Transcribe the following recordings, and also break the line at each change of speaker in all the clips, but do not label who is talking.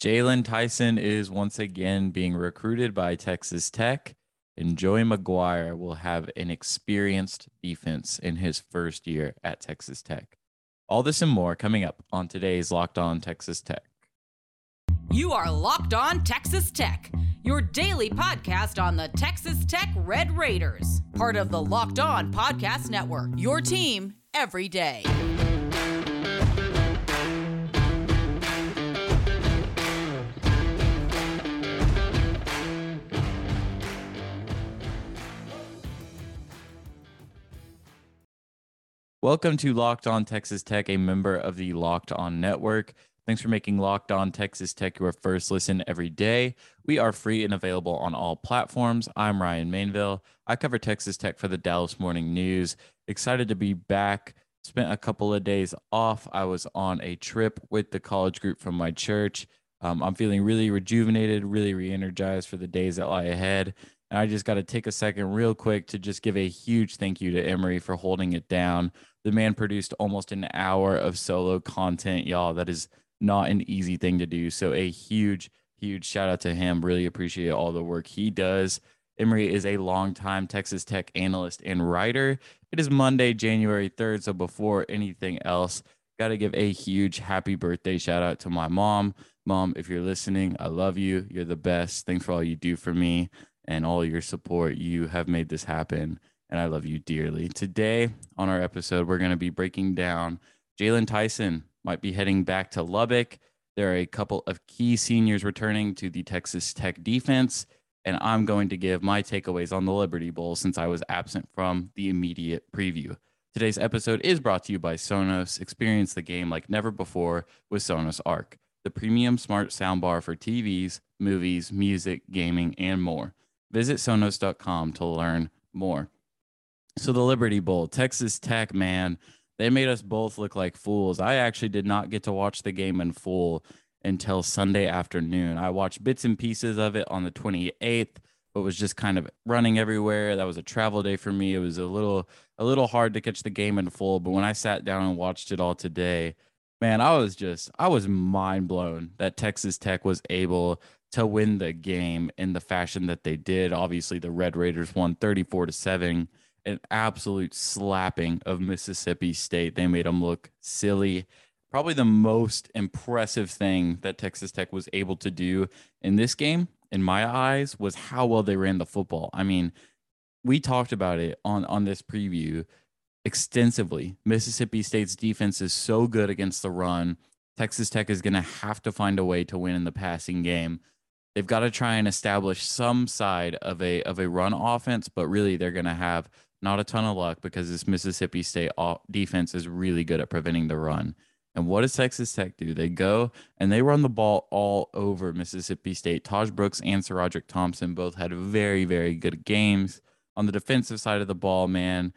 Jaylon Tyson is once again being recruited by Texas Tech, and Joey McGuire will have an experienced defense in his first year at Texas Tech. All this and more coming up on today's Locked On Texas Tech.
You are Locked On Texas Tech, your daily podcast on the Texas Tech Red Raiders, part of the Locked On Podcast Network, your team every day.
Welcome to Locked On Texas Tech, a member of the Locked On Network. Thanks for making Locked On Texas Tech your first listen every day. We are free and available on all platforms. I'm Ryan Mainville. I cover Texas Tech for the Dallas Morning News. Excited to be back. Spent a couple of days off. I was on a trip with the college group from my church. Um, I'm feeling really rejuvenated, really re energized for the days that lie ahead. And I just got to take a second, real quick, to just give a huge thank you to Emery for holding it down. The man produced almost an hour of solo content, y'all. That is not an easy thing to do. So, a huge, huge shout out to him. Really appreciate all the work he does. Emery is a longtime Texas Tech analyst and writer. It is Monday, January 3rd. So, before anything else, got to give a huge happy birthday shout out to my mom. Mom, if you're listening, I love you. You're the best. Thanks for all you do for me and all your support. You have made this happen and I love you dearly. Today on our episode, we're going to be breaking down Jaylon Tyson might be heading back to Lubbock. There are a couple of key seniors returning to the Texas Tech defense, and I'm going to give my takeaways on the Liberty Bowl since I was absent from the immediate preview. Today's episode is brought to you by Sonos. Experience the game like never before with Sonos Arc, the premium smart soundbar for TVs, movies, music, gaming, and more. Visit sonos.com to learn more. So the Liberty Bowl, Texas Tech, man, they made us both look like fools. I actually did not get to watch the game in full until Sunday afternoon. I watched bits and pieces of it on the 28th, but was just kind of running everywhere. That was a travel day for me. It was a little a little hard to catch the game in full, but when I sat down and watched it all today, man, I was just I was mind blown that Texas Tech was able to win the game in the fashion that they did. Obviously, the Red Raiders won 34 to 7 an absolute slapping of Mississippi State. They made them look silly. Probably the most impressive thing that Texas Tech was able to do in this game, in my eyes, was how well they ran the football. I mean, we talked about it on on this preview extensively. Mississippi State's defense is so good against the run. Texas Tech is going to have to find a way to win in the passing game. They've got to try and establish some side of a of a run offense, but really they're going to have not a ton of luck because this Mississippi State defense is really good at preventing the run. And what does Texas Tech do? They go and they run the ball all over Mississippi State. Tahj Brooks and SaRodorick Thompson both had very, very good games. On the defensive side of the ball, man,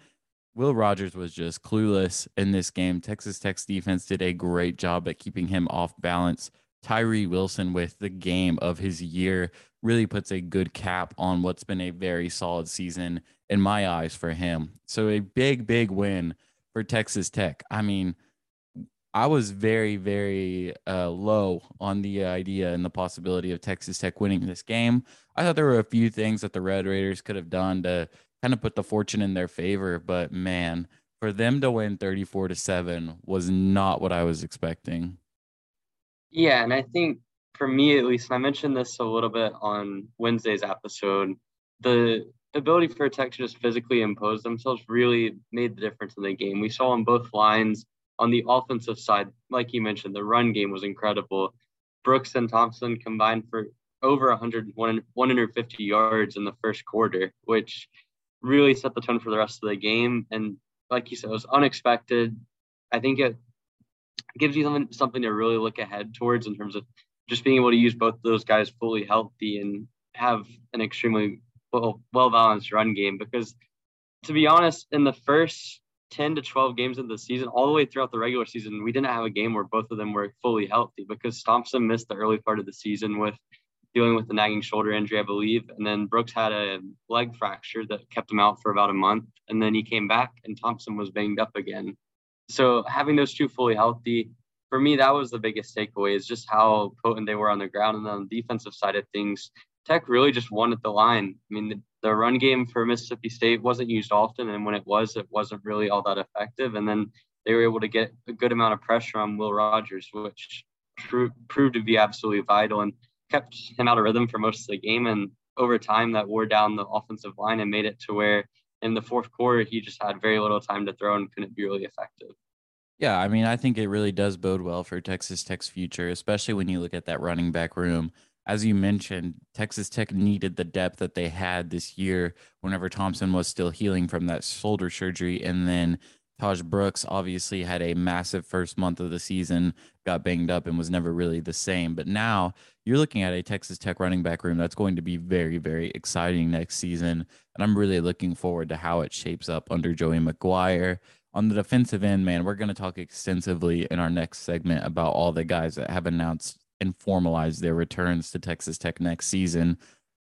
Will Rogers was just clueless in this game. Texas Tech's defense did a great job at keeping him off balance. Tyree Wilson with the game of his year really puts a good cap on what's been a very solid season in my eyes for him. So a big, big win for Texas Tech. I mean, I was very, very uh, low on the idea and the possibility of Texas Tech winning this game. I thought there were a few things that the Red Raiders could have done to kind of put the fortune in their favor, but man, for them to win 34 to 7 was not what I was expecting.
Yeah, and I think for me at least, and I mentioned this a little bit on Wednesday's episode, the ability for Tech to just physically impose themselves really made the difference in the game. We saw on both lines on the offensive side, like you mentioned, the run game was incredible. Brooks and Thompson combined for over 100, 150 yards in the first quarter, which really set the tone for the rest of the game. And like you said, it was unexpected. I think it gives you something, something to really look ahead towards in terms of just being able to use both those guys fully healthy and have an extremely well well balanced run game because to be honest, in the first 10 to 12 games of the season, all the way throughout the regular season, we didn't have a game where both of them were fully healthy because Thompson missed the early part of the season with dealing with the nagging shoulder injury, I believe. And then Brooks had a leg fracture that kept him out for about a month. And then he came back and Thompson was banged up again. So having those two fully healthy for me, that was the biggest takeaway is just how potent they were on the ground. And on the defensive side of things, Tech really just won at the line. I mean, the, the run game for Mississippi State wasn't used often. And when it was, it wasn't really all that effective. And then they were able to get a good amount of pressure on Will Rogers, which proved to be absolutely vital and kept him out of rhythm for most of the game. And over time, that wore down the offensive line and made it to where in the fourth quarter, he just had very little time to throw and couldn't be really effective.
Yeah, I mean, I think it really does bode well for Texas Tech's future, especially when you look at that running back room. As you mentioned, Texas Tech needed the depth that they had this year whenever Thompson was still healing from that shoulder surgery. And then Tahj Brooks obviously had a massive first month of the season, got banged up, and was never really the same. But now you're looking at a Texas Tech running back room that's going to be very, very exciting next season. And I'm really looking forward to how it shapes up under Joey McGuire on the defensive end, man, we're going to talk extensively in our next segment about all the guys that have announced and formalized their returns to Texas Tech next season.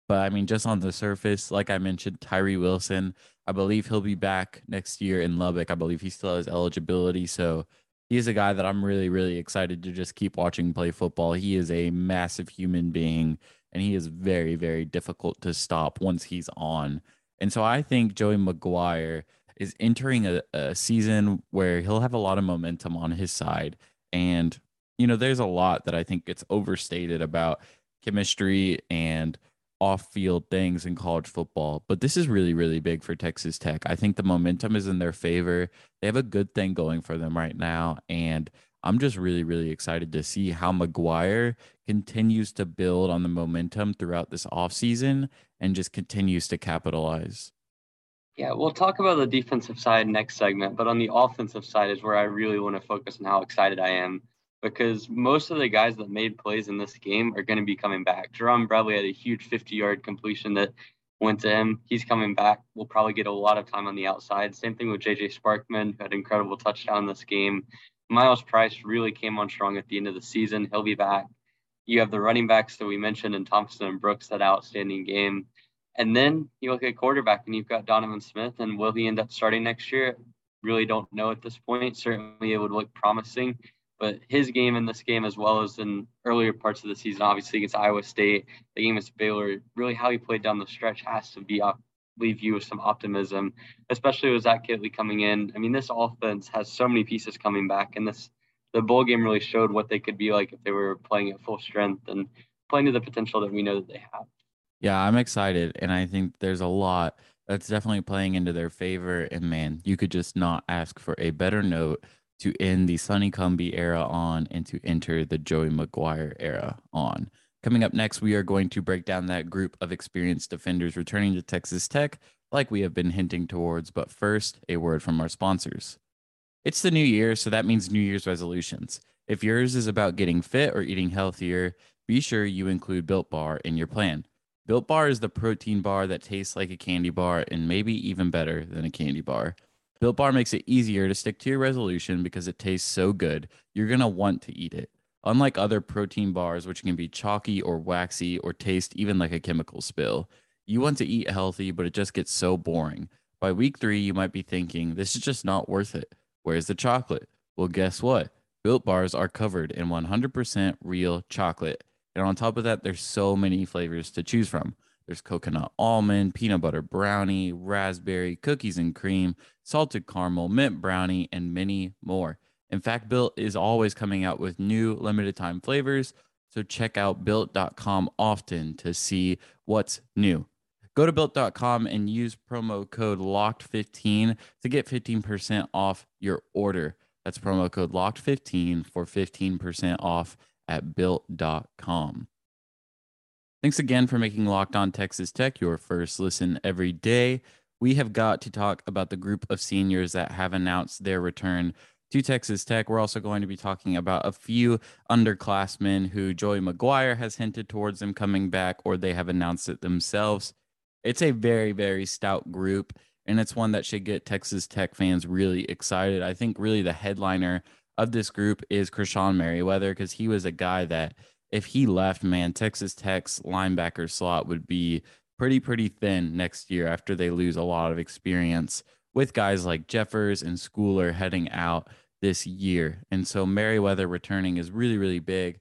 But I mean, just on the surface, like I mentioned, Tyree Wilson, I believe he'll be back next year in Lubbock. I believe he still has eligibility. So he's a guy that I'm really, really excited to just keep watching play football. He is a massive human being and he is very, very difficult to stop once he's on. And so I think Joey McGuire is entering a, a season where he'll have a lot of momentum on his side. And, you know, there's a lot that I think gets overstated about chemistry and off field things in college football. But this is really, really big for Texas Tech. I think the momentum is in their favor. They have a good thing going for them right now. And I'm just really, really excited to see how McGuire continues to build on the momentum throughout this offseason and just continues to capitalize.
Yeah, we'll talk about the defensive side next segment, but on the offensive side is where I really want to focus on how excited I am because most of the guys that made plays in this game are going to be coming back. Jerand Bradley had a huge 50 yard completion that went to him. He's coming back. We'll probably get a lot of time on the outside. Same thing with JJ Sparkman, who had incredible touchdown this game. Myles Price really came on strong at the end of the season. He'll be back. You have the running backs that we mentioned in Thompson and Brooks, that outstanding game. And then you look at quarterback and you've got Donovan Smith, and will he end up starting next year? Really don't know at this point. Certainly it would look promising, but his game in this game, as well as in earlier parts of the season, obviously against Iowa State, the game against Baylor, really how he played down the stretch has to be up, leave you with some optimism, especially with Zach Kittley coming in. I mean, this offense has so many pieces coming back, and this the bowl game really showed what they could be like if they were playing at full strength and playing to the potential that we know that they have.
Yeah, I'm excited. And I think there's a lot that's definitely playing into their favor. And man, you could just not ask for a better note to end the Sonny Cumbie era on and to enter the Joey McGuire era on. Coming up next, we are going to break down that group of experienced defenders returning to Texas Tech, like we have been hinting towards. But first, a word from our sponsors. It's the new year, so that means New Year's resolutions. If yours is about getting fit or eating healthier, be sure you include Built Bar in your plan. Built Bar is the protein bar that tastes like a candy bar and maybe even better than a candy bar. Built Bar makes it easier to stick to your resolution because it tastes so good, you're going to want to eat it. Unlike other protein bars, which can be chalky or waxy or taste even like a chemical spill, you want to eat healthy, but it just gets so boring. By week three, you might be thinking, this is just not worth it. Where's the chocolate? Well, guess what? Built Bars are covered in 100% real chocolate and on top of that, there's so many flavors to choose from. There's coconut almond, peanut butter brownie, raspberry, cookies and cream, salted caramel, mint brownie, and many more. In fact, Built is always coming out with new limited time flavors. So check out built.com often to see what's new. Go to built.com and use promo code LOCKED15 to get 15% off your order. That's promo code LOCKED15 for 15% off at built.com. Thanks again for making Locked On Texas Tech your first listen every day. We have got to talk about the group of seniors that have announced their return to Texas Tech. We're also going to be talking about a few underclassmen who Joey McGuire has hinted towards them coming back or they have announced it themselves. It's a very, very stout group, and it's one that should get Texas Tech fans really excited. I think really the headliner of this group is Krishon Merriweather because he was a guy that if he left, man, Texas Tech's linebacker slot would be pretty, pretty thin next year after they lose a lot of experience with guys like Jeffers and Schooler heading out. this year. And so Merriweather returning is really, really big.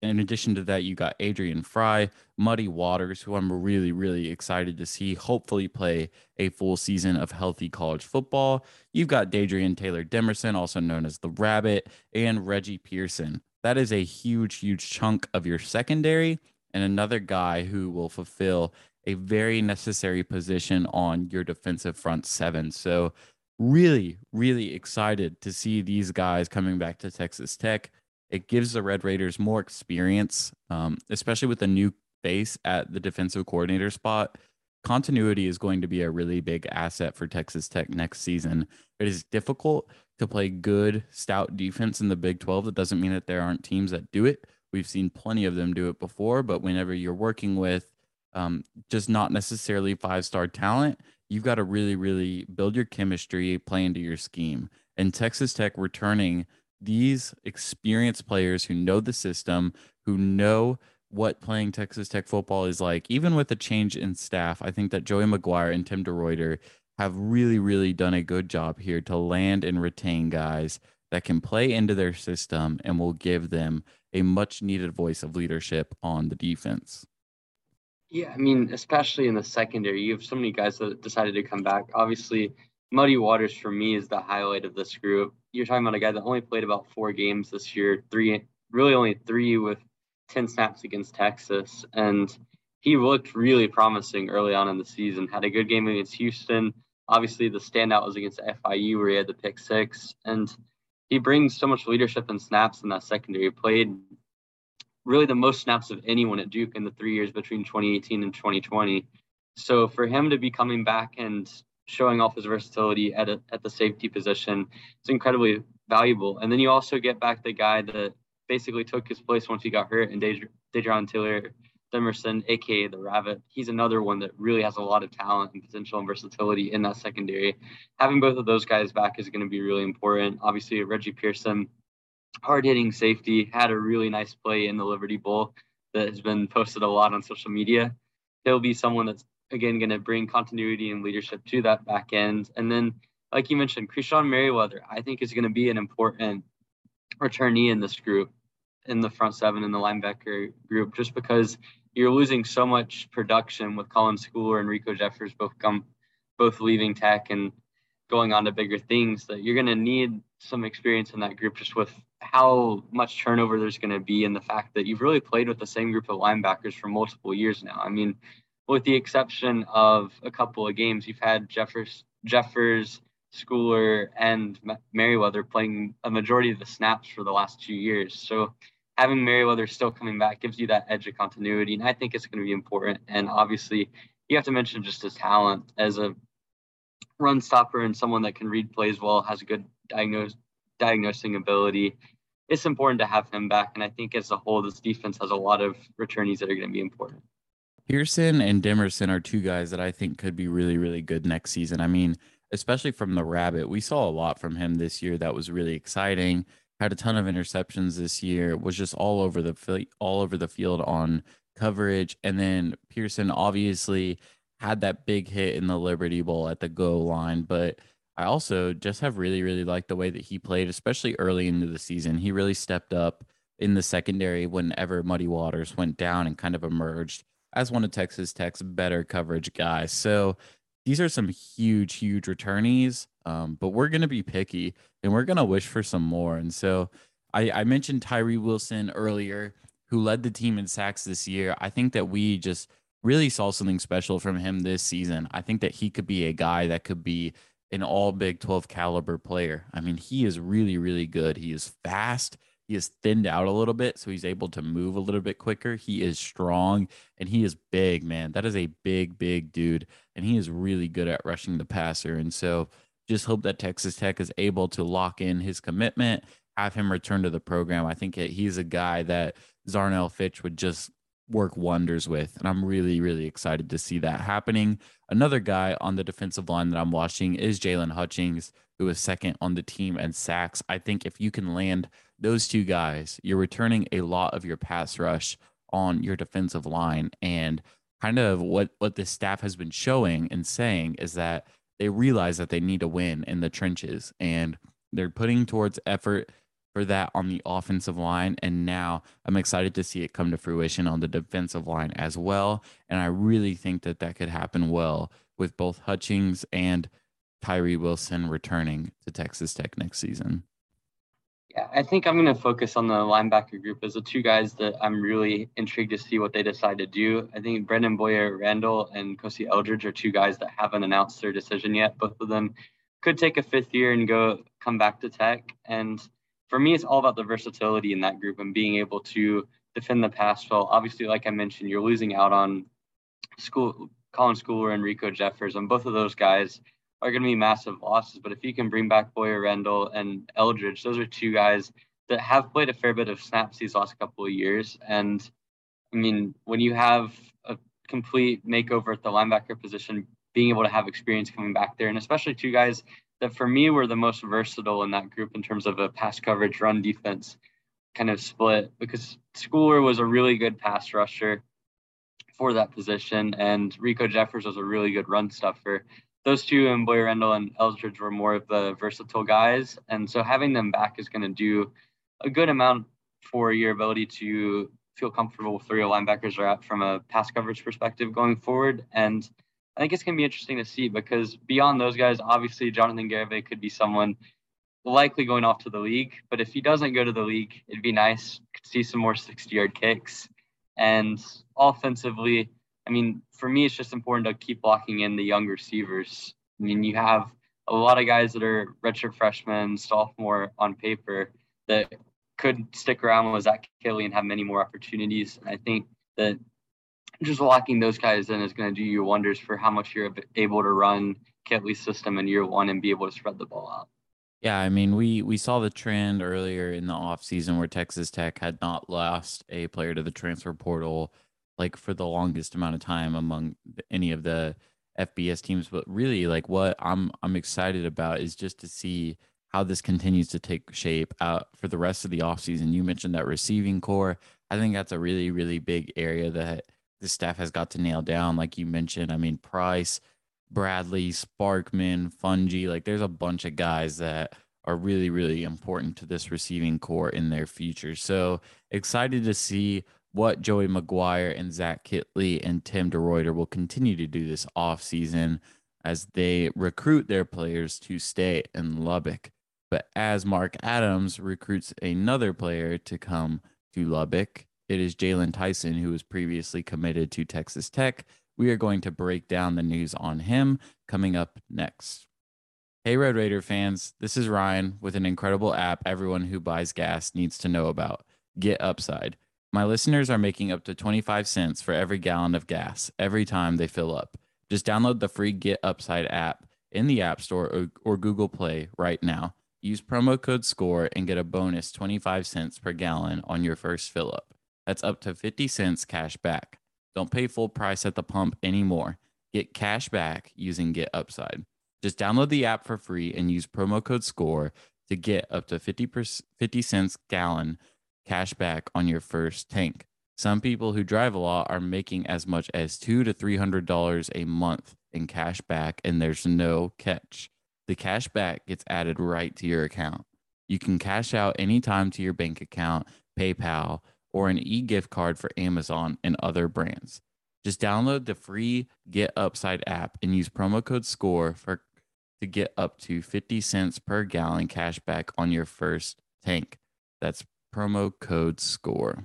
In addition to that, you got Adrian Frye, Muddy Waters, who I'm really, really excited to see hopefully play a full season of healthy college football. You've got Dadrion Taylor Demerson, also known as the Rabbit, and Reggie Pearson. That is a huge, huge chunk of your secondary, and another guy who will fulfill a very necessary position on your defensive front seven. So, really, really excited to see these guys coming back to Texas Tech. It gives the Red Raiders more experience, um, especially with the new face at the defensive coordinator spot. Continuity is going to be a really big asset for Texas Tech next season. It is difficult to play good, stout defense in the Big 12. That doesn't mean that there aren't teams that do it. We've seen plenty of them do it before, but whenever you're working with um, just not necessarily five star talent, you've got to really, really build your chemistry, play into your scheme. And Texas Tech returning these experienced players who know the system, who know what playing Texas Tech football is like, even with a change in staff, I think that Joey McGuire and Tim DeRuyter have really, really done a good job here to land and retain guys that can play into their system and will give them a much needed voice of leadership on the defense.
Yeah, I mean, especially in the secondary, you have so many guys that decided to come back. Obviously, Muddy Waters for me is the highlight of this group. You're talking about a guy that only played about four games this year, three, really only three with 10 snaps against Texas. And he looked really promising early on in the season, had a good game against Houston. Obviously, the standout was against FIU where he had the pick six. And he brings so much leadership and snaps in that secondary. He played really the most snaps of anyone at Duke in the three years between 2018 and 2020. So for him to be coming back and showing off his versatility at a, at the safety position, it's incredibly valuable. And then you also get back the guy that basically took his place once he got hurt, and Dadrion Taylor Demerson, aka the Rabbit. He's another one that really has a lot of talent and potential and versatility in that secondary. Having both of those guys back is going to be really important. Obviously, Reggie Pearson, hard hitting safety, had a really nice play in the Liberty Bowl that has been posted a lot on social media. He'll be someone that's again going to bring continuity and leadership to that back end. And then, like you mentioned, Krishon Merriweather, I think is going to be an important returnee in this group, in the front seven in the linebacker group, just because you're losing so much production with Colin Schooler and Riko Jeffers both come both leaving tech and going on to bigger things that you're going to need some experience in that group just with how much turnover there's going to be and the fact that you've really played with the same group of linebackers for multiple years now. I mean, with the exception of a couple of games, you've had Jeffers, Jeffers, Schooler, and Merriweather playing a majority of the snaps for the last two years. So having Merriweather still coming back gives you that edge of continuity, and I think it's going to be important. And obviously, you have to mention just his talent as a run stopper and someone that can read plays well, has a good diagnose, diagnosing ability. It's important to have him back, and I think as a whole, this defense has a lot of returnees that are going to be important.
Pearson and Demerson are two guys that I think could be really, really good next season. I mean, especially from the Rabbit, we saw a lot from him this year that was really exciting had a ton of interceptions this year, was just all over the all over the field on coverage. And then Pearson obviously had that big hit in the Liberty Bowl at the goal line, but I also just have really really liked the way that he played, especially early into the season. He really stepped up in the secondary whenever Muddy Waters went down and kind of emerged as one of Texas Tech's better coverage guys. So these are some huge, huge returnees. Um, but we're gonna be picky and we're gonna wish for some more. And so I, I mentioned Tyree Wilson earlier, who led the team in sacks this year. I think that we just really saw something special from him this season. I think that he could be a guy that could be an all Big 12 caliber player. I mean, he is really, really good. He is fast. He is thinned out a little bit, so he's able to move a little bit quicker. He is strong and he is big, man. That is a big, big dude. And he is really good at rushing the passer. And so just hope that Texas Tech is able to lock in his commitment, have him return to the program. I think he's a guy that Zarnell Fitch would just work wonders with. And I'm really, really excited to see that happening. Another guy on the defensive line that I'm watching is Jaylon Hutchings, who is second on the team and sacks. I think if you can land those two guys, you're returning a lot of your pass rush on your defensive line. And kind of what what the staff has been showing and saying is that they realize that they need to win in the trenches. And they're putting towards effort for that on the offensive line. And now I'm excited to see it come to fruition on the defensive line as well. And I really think that that could happen well with both Hutchings and Tyree Wilson returning to Texas Tech next season.
Yeah, I think I'm going to focus on the linebacker group as the two guys that I'm really intrigued to see what they decide to do. I think Brendan Boyer Randall and Kosi Eldridge are two guys that haven't announced their decision yet. Both of them could take a fifth year and go come back to Tech. And for me, it's all about the versatility in that group and being able to defend the pass well. Obviously, like I mentioned, you're losing out on school Colin Schooler and Riko Jeffers, and both of those guys are going to be massive losses. But if you can bring back Boyer Rendell and Eldridge, those are two guys that have played a fair bit of snaps these last couple of years. And I mean, when you have a complete makeover at the linebacker position, being able to have experience coming back there, and especially two guys that for me were the most versatile in that group in terms of a pass coverage run defense kind of split because Schooler was a really good pass rusher for that position and Riko Jeffers was a really good run stuffer. Those two and Boyer Randall and Eldridge were more of the versatile guys. And so having them back is going to do a good amount for your ability to feel comfortable with where your linebackers are at from a pass coverage perspective going forward. And I think it's going to be interesting to see because beyond those guys, obviously Jonathan Garibay could be someone likely going off to the league. But if he doesn't go to the league, it'd be nice to see some more 60 yard kicks. And offensively, I mean, for me, it's just important to keep blocking in the young receivers. I mean, you have a lot of guys that are redshirt freshmen, sophomore on paper that could stick around with Zach Kittley and have many more opportunities. And I think that just locking those guys in is going to do you wonders for how much you're able to run Kittley's system in year one and be able to spread the ball out.
Yeah, I mean, we we saw the trend earlier in the offseason where Texas Tech had not lost a player to the transfer portal like for the longest amount of time among any of the FBS teams, but really like what I'm I'm excited about is just to see how this continues to take shape out for the rest of the offseason. You mentioned that receiving core. I think that's a really, really big area that the staff has got to nail down. Like you mentioned, I mean, Price, Bradley, Sparkman, Fouonji, like there's a bunch of guys that are really, really important to this receiving core in their future. So excited to see what Joey McGuire and Zach Kittley and Tim DeRuyter will continue to do this offseason as they recruit their players to stay in Lubbock. But as Mark Adams recruits another player to come to Lubbock, it is Jaylon Tyson, who was previously committed to Texas Tech. We are going to break down the news on him coming up next. Hey, Red Raider fans, this is Ryan with an incredible app everyone who buys gas needs to know about Get Upside. My listeners are making up to 25 cents for every gallon of gas every time they fill up. Just download the free Get Upside app in the App Store or, or Google Play right now. Use promo code SCORE and get a bonus 25 cents per gallon on your first fill up. That's up to 50 cents cash back. Don't pay full price at the pump anymore. Get cash back using Get Upside. Just download the app for free and use promo code SCORE to get up to 50, 50 cents gallon cash back on your first tank. Some people who drive a lot are making as much as two to three hundred dollars a month in cash back, and there's no catch. The cash back gets added right to your account. You can cash out anytime to your bank account, PayPal, or an e gift card for Amazon and other brands. Just download the free Get Upside app and use promo code SCORE for to get up to 50 cents per gallon cash back on your first tank. That's promo code SCORE.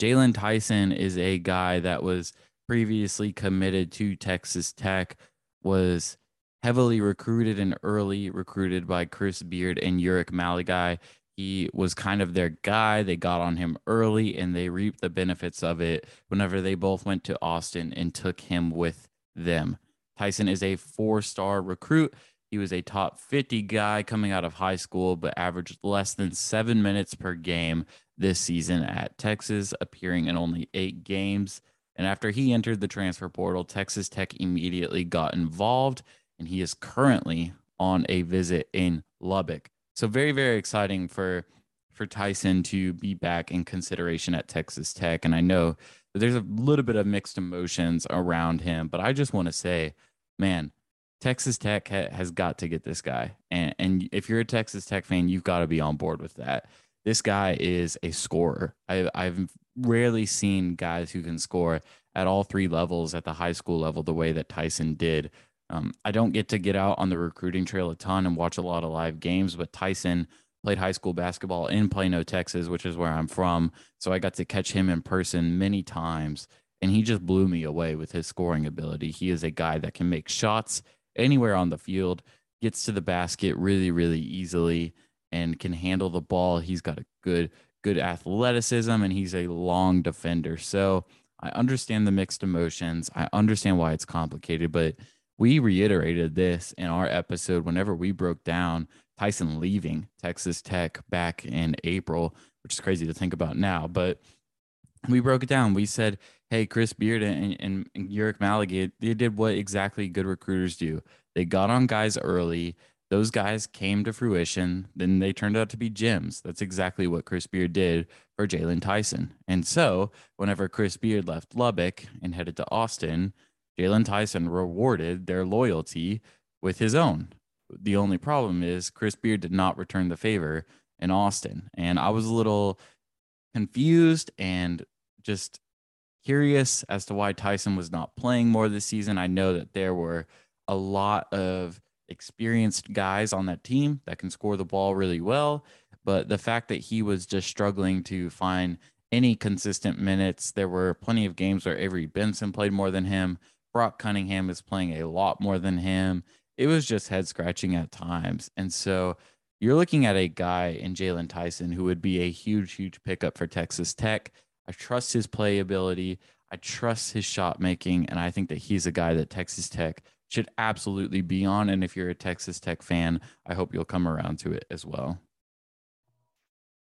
Jaylon Tyson is a guy that was previously committed to Texas Tech, was heavily recruited and early recruited by Chris Beard and Ulric Maligi. He was kind of their guy. They got on him early and they reaped the benefits of it whenever they both went to Austin and took him with them. Tyson is a four star recruit. He was a top 50 guy coming out of high school, but averaged less than seven minutes per game this season at Texas, appearing in only eight games. And after he entered the transfer portal, Texas Tech immediately got involved, and he is currently on a visit in Lubbock. So very, very exciting for for Tyson to be back in consideration at Texas Tech. And I know there's a little bit of mixed emotions around him, but I just want to say, man, Texas Tech ha- has got to get this guy. And, and if you're a Texas Tech fan, you've got to be on board with that. This guy is a scorer. I, I've rarely seen guys who can score at all three levels at the high school level the way that Tyson did. Um, I don't get to get out on the recruiting trail a ton and watch a lot of live games, but Tyson played high school basketball in Plano, Texas, which is where I'm from. So I got to catch him in person many times, and he just blew me away with his scoring ability. He is a guy that can make shots anywhere on the field, gets to the basket really, really easily, and can handle the ball. He's got a good, good athleticism, and he's a long defender. So I understand the mixed emotions. I understand why it's complicated, but we reiterated this in our episode whenever we broke down Tyson leaving Texas Tech back in April, which is crazy to think about now. But we broke it down. We said, hey, Chris Beard and, and, and Ulric they did what exactly good recruiters do. They got on guys early. Those guys came to fruition. Then they turned out to be gems. That's exactly what Chris Beard did for Jaylon Tyson. And so, whenever Chris Beard left Lubbock and headed to Austin, Jaylon Tyson rewarded their loyalty with his own. The only problem is Chris Beard did not return the favor in Austin. And I was a little confused and just curious as to why Tyson was not playing more this season. I know that there were a lot of experienced guys on that team that can score the ball really well. But the fact that he was just struggling to find any consistent minutes, there were plenty of games where Avery Benson played more than him. Brock Cunningham is playing a lot more than him. It was just head scratching at times. And so you're looking at a guy in Jaylon Tyson who would be a huge, huge pickup for Texas Tech. I trust his playability. I trust his shot making. And I think that he's a guy that Texas Tech should absolutely be on. And if you're a Texas Tech fan, I hope you'll come around to it as well.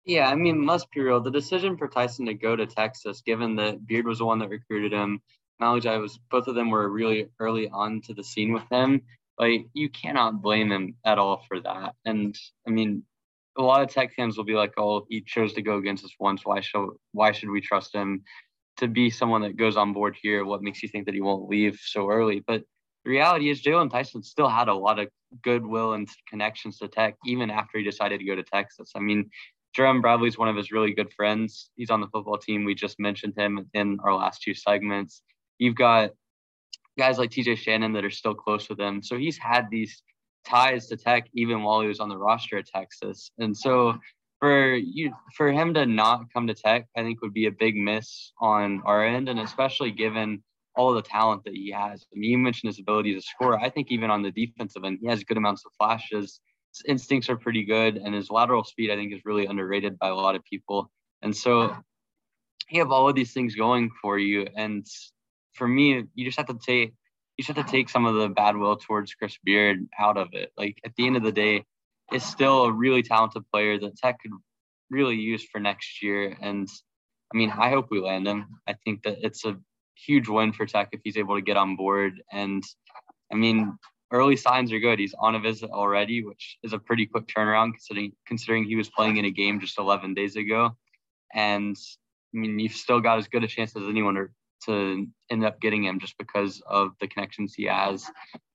Yeah, I mean, must be real. The decision for Tyson to go to Texas, given that Beard was the one that recruited him, Maligi was both of them were really early on to the scene with him. Like you cannot blame him at all for that. And I mean, a lot of Tech fans will be like, "Oh, he chose to go against us once. Why should why should we trust him to be someone that goes on board here? What makes you think that he won't leave so early?" But the reality is, Jaylon Tyson still had a lot of goodwill and connections to Tech even after he decided to go to Texas. I mean, Jerand Bradley is one of his really good friends. He's on the football team. We just mentioned him in our last two segments. You've got guys like TJ Shannon that are still close with him. So he's had these ties to Tech even while he was on the roster at Texas. And so for you for him to not come to Tech, I think would be a big miss on our end, and especially given all the talent that he has. I mean, you mentioned his ability to score. I think even on the defensive end, he has good amounts of flashes. His instincts are pretty good, and his lateral speed, I think, is really underrated by a lot of people. And so you have all of these things going for you. And for me, you just have to take you just have to take some of the bad will towards Chris Beard out of it. Like at the end of the day, it's still a really talented player that Tech could really use for next year. And I mean, I hope we land him. I think that it's a huge win for Tech if he's able to get on board. And I mean, early signs are good. He's on a visit already, which is a pretty quick turnaround considering considering he was playing in a game just 11 days ago. And I mean, you've still got as good a chance as anyone to to end up getting him just because of the connections he has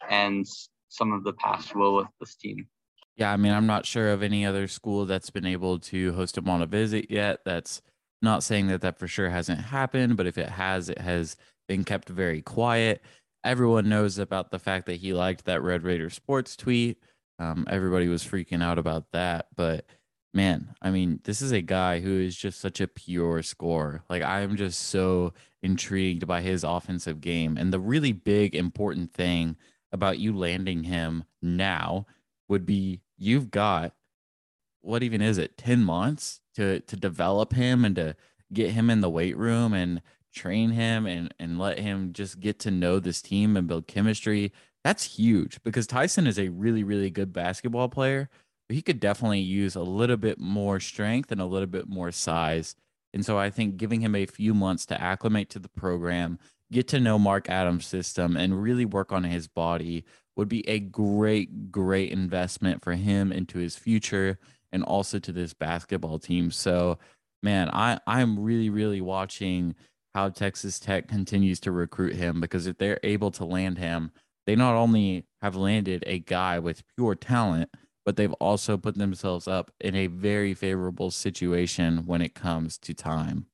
and some of the past will with this team.
Yeah, I mean, I'm not sure of any other school that's been able to host him on a visit yet. That's not saying that that for sure hasn't happened, but if it has, it has been kept very quiet. Everyone knows about the fact that he liked that Red Raider Sports tweet. Um, everybody was freaking out about that, but man, I mean, this is a guy who is just such a pure scorer. Like I'm just so intrigued by his offensive game. And the really big important thing about you landing him now would be you've got what even is it 10 months to to develop him and to get him in the weight room and train him and and let him just get to know this team and build chemistry that's huge because Tyson is a really really good basketball player he could definitely use a little bit more strength and a little bit more size and so I think giving him a few months to acclimate to the program, get to know Mark Adams' system, and really work on his body would be a great, great investment for him into his future and also to this basketball team. So, man, I, I'm really, really watching how Texas Tech continues to recruit him because if they're able to land him they not only have landed a guy with pure talent, but they've also put themselves up in a very favorable situation when it comes to time.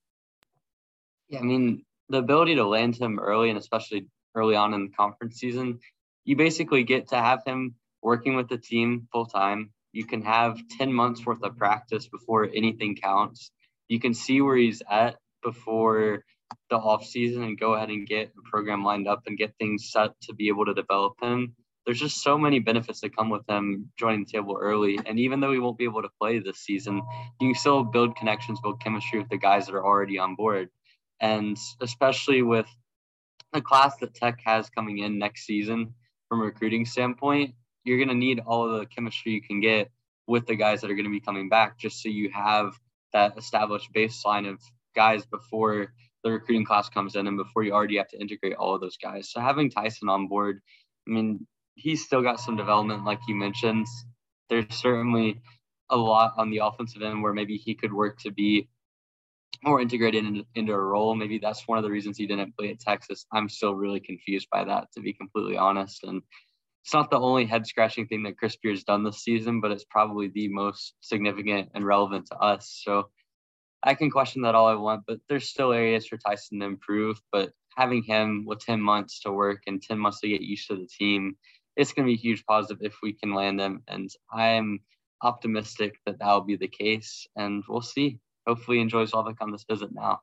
Yeah, I mean, the ability to land him early and especially early on in the conference season, you basically get to have him working with the team full time. You can have 10 months worth of practice before anything counts. You can see where he's at before the off season and go ahead and get a program lined up and get things set to be able to develop him. There's just so many benefits that come with him joining the table early. And even though he won't be able to play this season, you can still build connections, build chemistry with the guys that are already on board. And especially with the class that Tech has coming in next season from a recruiting standpoint, you're going to need all of the chemistry you can get with the guys that are going to be coming back just so you have that established baseline of guys before the recruiting class comes in and before you already have to integrate all of those guys. So having Tyson on board, I mean, he's still got some development, like you mentioned. There's certainly a lot on the offensive end where maybe he could work to be more integrated in, into a role. Maybe that's one of the reasons he didn't play at Texas. I'm still really confused by that, to be completely honest. And it's not the only head scratching thing that Chris Beard's done this season, but it's probably the most significant and relevant to us. So I can question that all I want, but there's still areas for Tyson to improve. But having him with 10 months to work and 10 months to get used to the team, it's going to be a huge positive if we can land them. And I'm optimistic that that will be the case. And we'll see hopefully enjoys Lubbock on this visit now.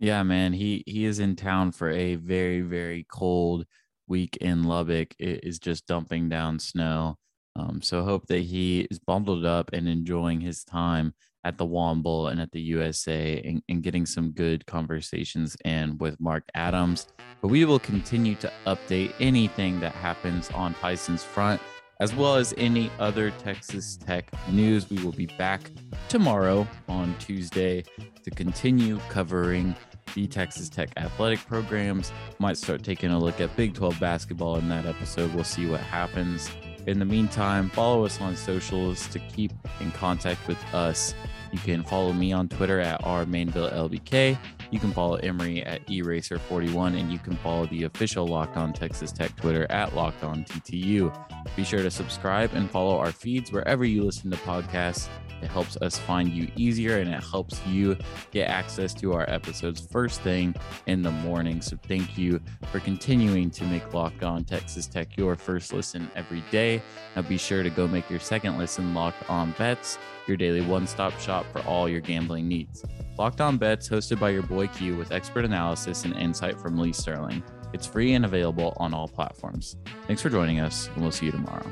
Yeah, man, he he is in town for a very very cold week in Lubbock. It is just dumping down snow. Um, so hope that he is bundled up and enjoying his time at the Womble and at the USA and, and getting some good conversations in with Mark Adams. But we will continue to update anything that happens on Tyson's front as well as any other Texas Tech news. We will be back tomorrow on Tuesday to continue covering the Texas Tech athletic programs. Might start taking a look at Big 12 basketball in that episode. We'll see what happens. In the meantime, follow us on socials to keep in contact with us. You can follow me on Twitter at rmainvillelbk. You can follow Emory at eraser41, and you can follow the official Locked On Texas Tech Twitter at Locked On TTU. Be sure to subscribe and follow our feeds wherever you listen to podcasts. It helps us find you easier and it helps you get access to our episodes first thing in the morning. So thank you for continuing to make Locked On Texas Tech your first listen every day. Now be sure to go make your second listen Locked On Bets, your daily one stop shop for all your gambling needs. Locked On Bets, hosted by your boy Q with expert analysis and insight from Lee Sterling. It's free and available on all platforms. Thanks for joining us, and we'll see you tomorrow.